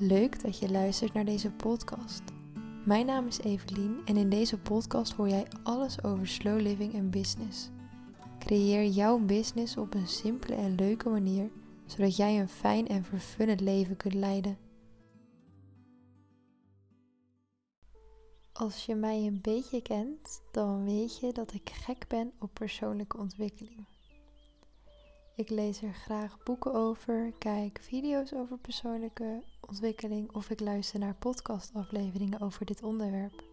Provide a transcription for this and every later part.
Leuk dat je luistert naar deze podcast. Mijn naam is Evelien en in deze podcast hoor jij alles over slow living en business. Creëer jouw business op een simpele en leuke manier, zodat jij een fijn en vervullend leven kunt leiden. Als je mij een beetje kent, dan weet je dat ik gek ben op persoonlijke ontwikkeling. Ik lees er graag boeken over, kijk video's over persoonlijke ontwikkeling of ik luister naar podcastafleveringen over dit onderwerp.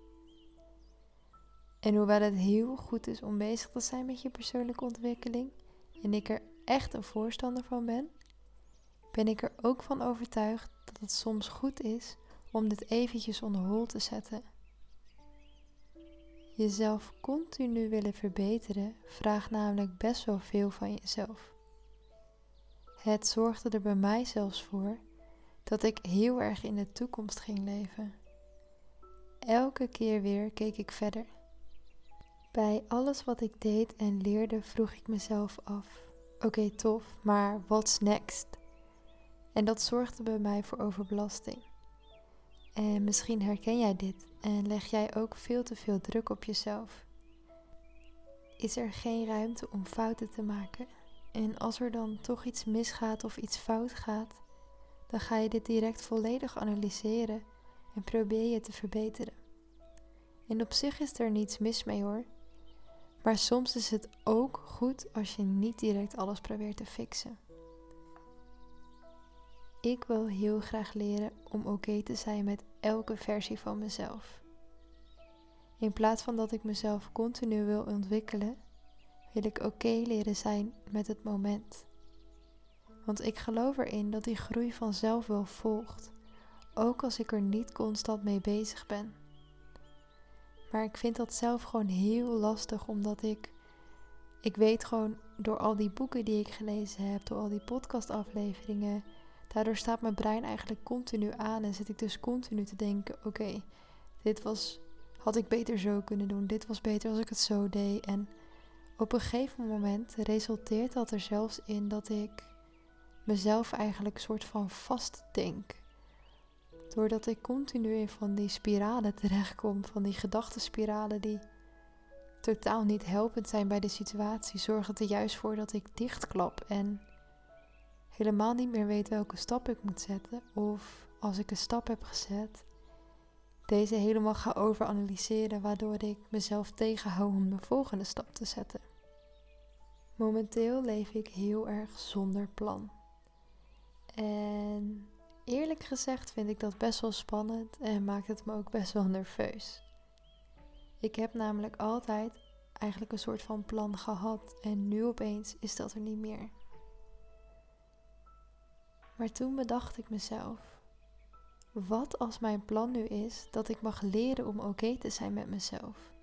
En hoewel het heel goed is om bezig te zijn met je persoonlijke ontwikkeling en ik er echt een voorstander van ben, ben ik er ook van overtuigd dat het soms goed is om dit eventjes onder hol te zetten. Jezelf continu willen verbeteren vraagt namelijk best wel veel van jezelf. Het zorgde er bij mij zelfs voor dat ik heel erg in de toekomst ging leven. Elke keer weer keek ik verder. Bij alles wat ik deed en leerde vroeg ik mezelf af: oké, tof, maar what's next? En dat zorgde bij mij voor overbelasting. En misschien herken jij dit en leg jij ook veel te veel druk op jezelf. Is er geen ruimte om fouten te maken? En als er dan toch iets misgaat of iets fout gaat, dan ga je dit direct volledig analyseren en probeer je te verbeteren. En op zich is er niets mis mee hoor. Maar soms is het ook goed als je niet direct alles probeert te fixen. Ik wil heel graag leren om oké te zijn met elke versie van mezelf. In plaats van dat ik mezelf continu wil ontwikkelen, wil ik oké leren zijn met het moment. Want ik geloof erin dat die groei vanzelf wel volgt, ook als ik er niet constant mee bezig ben. Maar ik vind dat zelf gewoon heel lastig, omdat ik, ik weet gewoon door al die boeken die ik gelezen heb, door al die podcastafleveringen, daardoor staat mijn brein eigenlijk continu aan en zit ik dus continu te denken: oké, dit was, had ik beter zo kunnen doen, dit was beter als ik het zo deed. En op een gegeven moment resulteert dat er zelfs in dat ik mezelf eigenlijk soort van vastdenk. Doordat ik continu in van die spiralen terechtkom, van die gedachtenspiralen die totaal niet helpend zijn bij de situatie, zorgt het er juist voor dat ik dichtklap en helemaal niet meer weet welke stap ik moet zetten. Of als ik een stap heb gezet, deze helemaal ga overanalyseren, waardoor ik mezelf tegenhoud om de volgende stap te zetten. Momenteel leef ik heel erg zonder plan. En eerlijk gezegd vind ik dat best wel spannend en maakt het me ook best wel nerveus. Ik heb namelijk altijd eigenlijk een soort van plan gehad en nu opeens is dat er niet meer. Maar toen bedacht ik mezelf: wat als mijn plan nu is dat ik mag leren om oké te zijn met mezelf?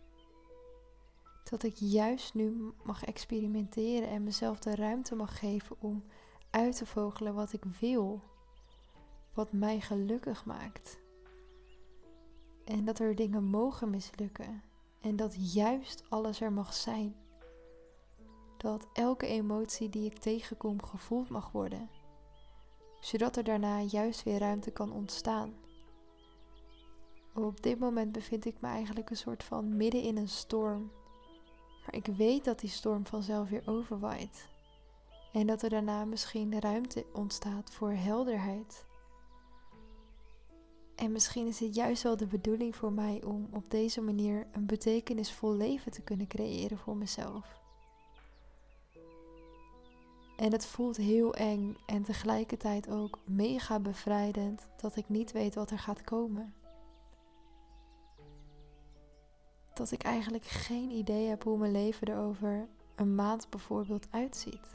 Dat ik juist nu mag experimenteren en mezelf de ruimte mag geven om uit te vogelen wat ik wil, wat mij gelukkig maakt. En dat er dingen mogen mislukken en dat juist alles er mag zijn. Dat elke emotie die ik tegenkom gevoeld mag worden, zodat er daarna juist weer ruimte kan ontstaan. Op dit moment bevind ik me eigenlijk een soort van midden in een storm. Maar ik weet dat die storm vanzelf weer overwaait. En dat er daarna misschien ruimte ontstaat voor helderheid. En misschien is het juist wel de bedoeling voor mij om op deze manier een betekenisvol leven te kunnen creëren voor mezelf. En het voelt heel eng en tegelijkertijd ook mega bevrijdend dat ik niet weet wat er gaat komen. Dat ik eigenlijk geen idee heb hoe mijn leven er over een maand bijvoorbeeld uitziet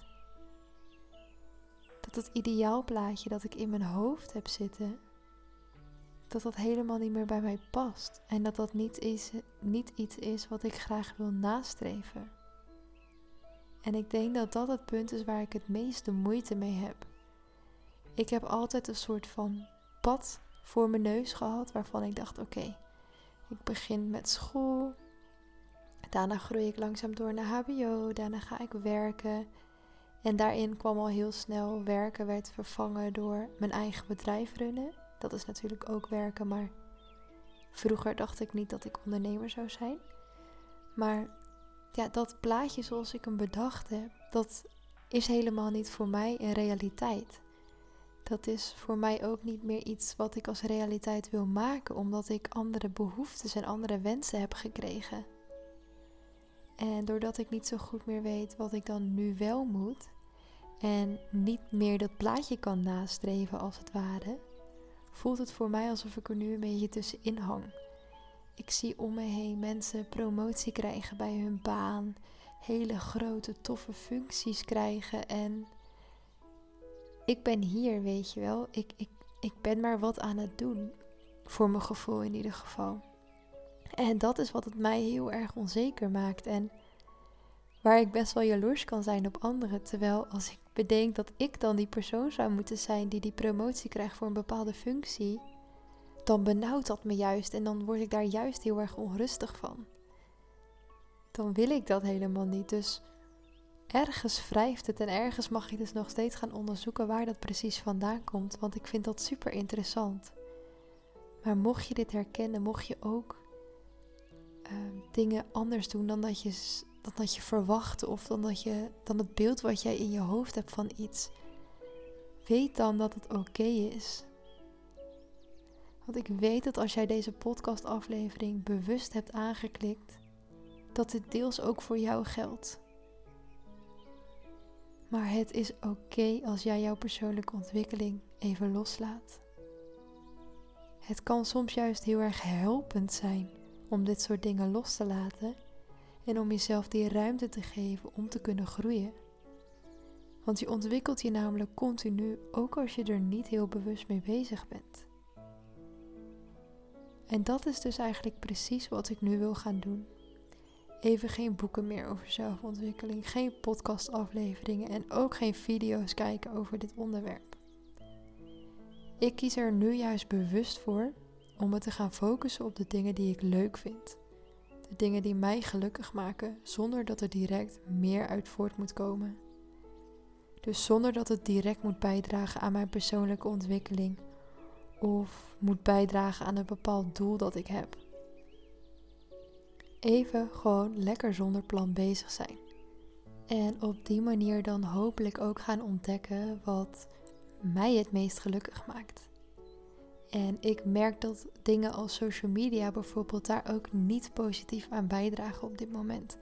dat het ideaalplaatje dat ik in mijn hoofd heb zitten, dat dat helemaal niet meer bij mij past. En dat dat niet, is, niet iets is wat ik graag wil nastreven. En ik denk dat dat het punt is waar ik het meeste moeite mee heb. Ik heb altijd een soort van pad voor mijn neus gehad waarvan ik dacht: oké, ik begin met school. Daarna groei ik langzaam door naar HBO. Daarna ga ik werken. En daarin kwam al heel snel werken, werd vervangen door mijn eigen bedrijf runnen. Dat is natuurlijk ook werken, maar vroeger dacht ik niet dat ik ondernemer zou zijn. Maar ja, dat plaatje zoals ik hem bedacht heb, dat is helemaal niet voor mij een realiteit. Dat is voor mij ook niet meer iets wat ik als realiteit wil maken, omdat ik andere behoeftes en andere wensen heb gekregen. En doordat ik niet zo goed meer weet wat ik dan nu wel moet en niet meer dat plaatje kan nastreven als het ware, voelt het voor mij alsof ik er nu een beetje tussenin hang. Ik zie om me heen mensen promotie krijgen bij hun baan, hele grote toffe functies krijgen en ik ben hier, weet je wel. Ik, ik, ik ben maar wat aan het doen. Voor mijn gevoel in ieder geval. En dat is wat het mij heel erg onzeker maakt. En waar ik best wel jaloers kan zijn op anderen. Terwijl als ik bedenk dat ik dan die persoon zou moeten zijn die die promotie krijgt voor een bepaalde functie, dan benauwt dat me juist en dan word ik daar juist heel erg onrustig van. Dan wil ik dat helemaal niet. Dus ergens wrijft het en ergens mag ik dus nog steeds gaan onderzoeken waar dat precies vandaan komt, want ik vind dat super interessant. Maar mocht je dit herkennen, mocht je ook ehm, dingen anders doen dan dat je, dat je verwacht of dan, dat je, dan het beeld wat jij in je hoofd hebt van iets, weet dan dat het oké is. Want ik weet dat als jij deze podcastaflevering bewust hebt aangeklikt, dat dit deels ook voor jou geldt. Maar het is oké als jij jouw persoonlijke ontwikkeling even loslaat. Het kan soms juist heel erg helpend zijn om dit soort dingen los te laten en om jezelf die ruimte te geven om te kunnen groeien. Want je ontwikkelt je namelijk continu, ook als je er niet heel bewust mee bezig bent. En dat is dus eigenlijk precies wat ik nu wil gaan doen even geen boeken meer over zelfontwikkeling, geen podcastafleveringen en ook geen video's kijken over dit onderwerp. Ik kies er nu juist bewust voor om me te gaan focussen op de dingen die ik leuk vind. De dingen die mij gelukkig maken zonder dat er direct meer uit voort moet komen. Dus zonder dat het direct moet bijdragen aan mijn persoonlijke ontwikkeling of moet bijdragen aan een bepaald doel dat ik heb even gewoon lekker zonder plan bezig zijn. En op die manier dan hopelijk ook gaan ontdekken wat mij het meest gelukkig maakt. En ik merk dat dingen als social media bijvoorbeeld daar ook niet positief aan bijdragen op dit moment.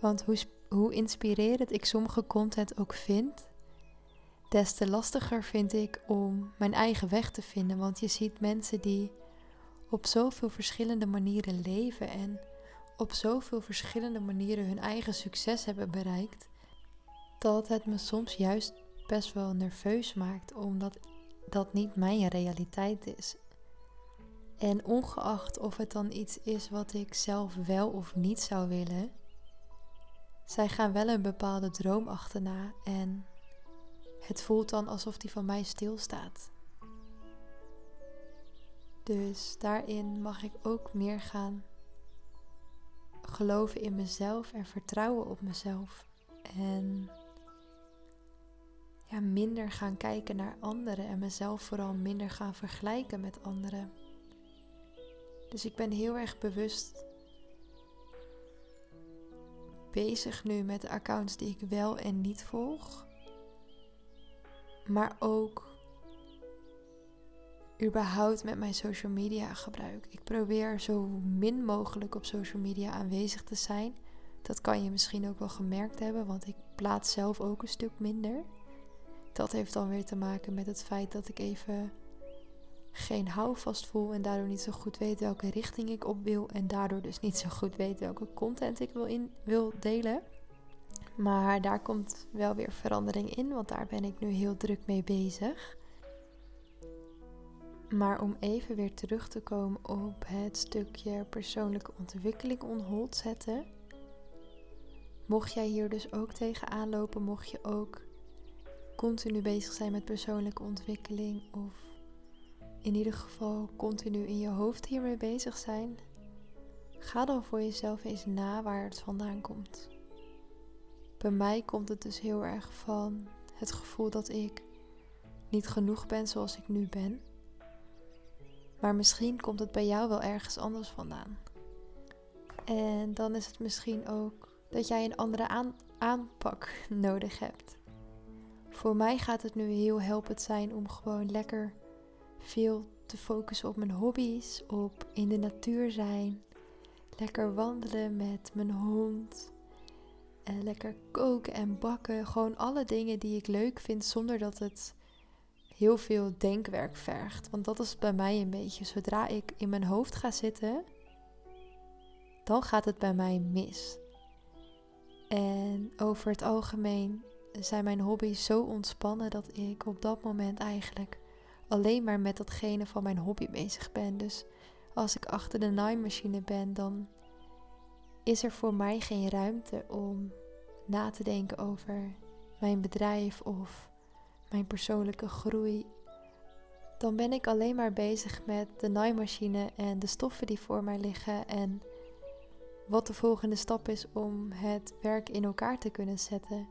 Want hoe, hoe inspirerend ik sommige content ook vind, des te lastiger vind ik om mijn eigen weg te vinden. Want je ziet mensen die op zoveel verschillende manieren leven en op zoveel verschillende manieren hun eigen succes hebben bereikt, dat het me soms juist best wel nerveus maakt, omdat dat niet mijn realiteit is. En ongeacht of het dan iets is wat ik zelf wel of niet zou willen, zij gaan wel een bepaalde droom achterna en het voelt dan alsof die van mij stilstaat. Dus daarin mag ik ook meer gaan geloven in mezelf en vertrouwen op mezelf. En ja, minder gaan kijken naar anderen en mezelf vooral minder gaan vergelijken met anderen. Dus ik ben heel erg bewust bezig nu met de accounts die ik wel en niet volg. Maar ook überhaupt met mijn social media gebruik. Ik probeer zo min mogelijk op social media aanwezig te zijn. Dat kan je misschien ook wel gemerkt hebben, want ik plaats zelf ook een stuk minder. Dat heeft dan weer te maken met het feit dat ik even geen houvast voel en daardoor niet zo goed weet welke richting ik op wil en daardoor dus niet zo goed weet welke content ik wil, in, wil delen. Maar daar komt wel weer verandering in, want daar ben ik nu heel druk mee bezig. Maar om even weer terug te komen op het stukje persoonlijke ontwikkeling on zetten. Mocht jij hier dus ook tegenaan lopen, mocht je ook continu bezig zijn met persoonlijke ontwikkeling of in ieder geval continu in je hoofd hiermee bezig zijn, ga dan voor jezelf eens na waar het vandaan komt. Bij mij komt het dus heel erg van het gevoel dat ik niet genoeg ben zoals ik nu ben Maar misschien komt het bij jou wel ergens anders vandaan. En dan is het misschien ook dat jij een andere aanpak nodig hebt. Voor mij gaat het nu heel helpend zijn om gewoon lekker veel te focussen op mijn hobby's, op in de natuur zijn, lekker wandelen met mijn hond, en lekker koken en bakken. Gewoon alle dingen die ik leuk vind zonder dat het heel veel denkwerk vergt. Want dat is bij mij een beetje. Zodra ik in mijn hoofd ga zitten, dan gaat het bij mij mis. En over het algemeen zijn mijn hobby's zo ontspannen dat ik op dat moment eigenlijk alleen maar met datgene van mijn hobby bezig ben. Dus als ik achter de naaimachine ben, dan is er voor mij geen ruimte om na te denken over mijn bedrijf of mijn persoonlijke groei. Dan ben ik alleen maar bezig met de naaimachine en de stoffen die voor mij liggen en wat de volgende stap is om het werk in elkaar te kunnen zetten.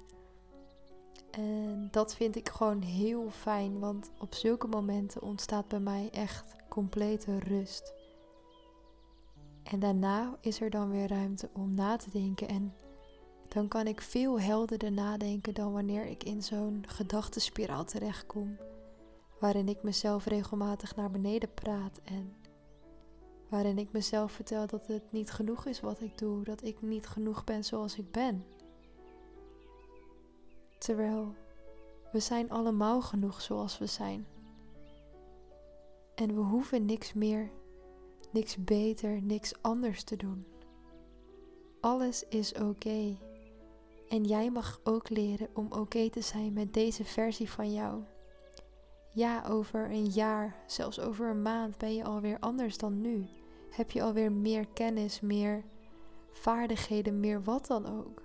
En dat vind ik gewoon heel fijn, want op zulke momenten ontstaat bij mij echt complete rust. En daarna is er dan weer ruimte om na te denken en dan kan ik veel helderder nadenken dan wanneer ik in zo'n gedachtenspiraal terechtkom, waarin ik mezelf regelmatig naar beneden praat en waarin ik mezelf vertel dat het niet genoeg is wat ik doe, dat ik niet genoeg ben zoals ik ben. Terwijl we zijn allemaal genoeg zoals we zijn. En we hoeven niks meer, niks beter, niks anders te doen. Alles is oké. En jij mag ook leren om oké te zijn met deze versie van jou. Ja, over een jaar, zelfs over een maand ben je alweer anders dan nu. Heb je alweer meer kennis, meer vaardigheden, meer wat dan ook.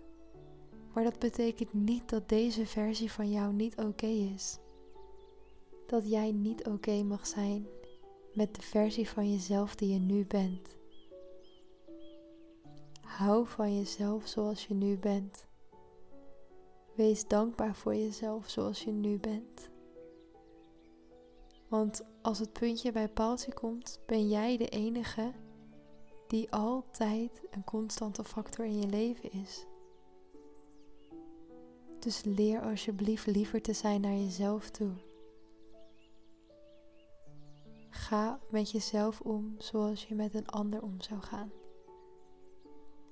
Maar dat betekent niet dat deze versie van jou niet oké is. Dat jij niet oké mag zijn met de versie van jezelf die je nu bent. Hou van jezelf zoals je nu bent. Wees dankbaar voor jezelf zoals je nu bent. Want als het puntje bij paaltje komt, ben jij de enige die altijd een constante factor in je leven is. Dus leer alsjeblieft liever te zijn naar jezelf toe. Ga met jezelf om zoals je met een ander om zou gaan.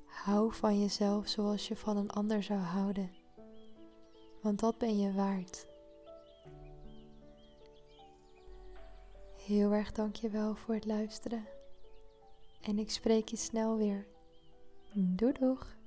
Hou van jezelf zoals je van een ander zou houden want dat ben je waard. Heel erg dankjewel voor het luisteren. En ik spreek je snel weer. Doei doeg!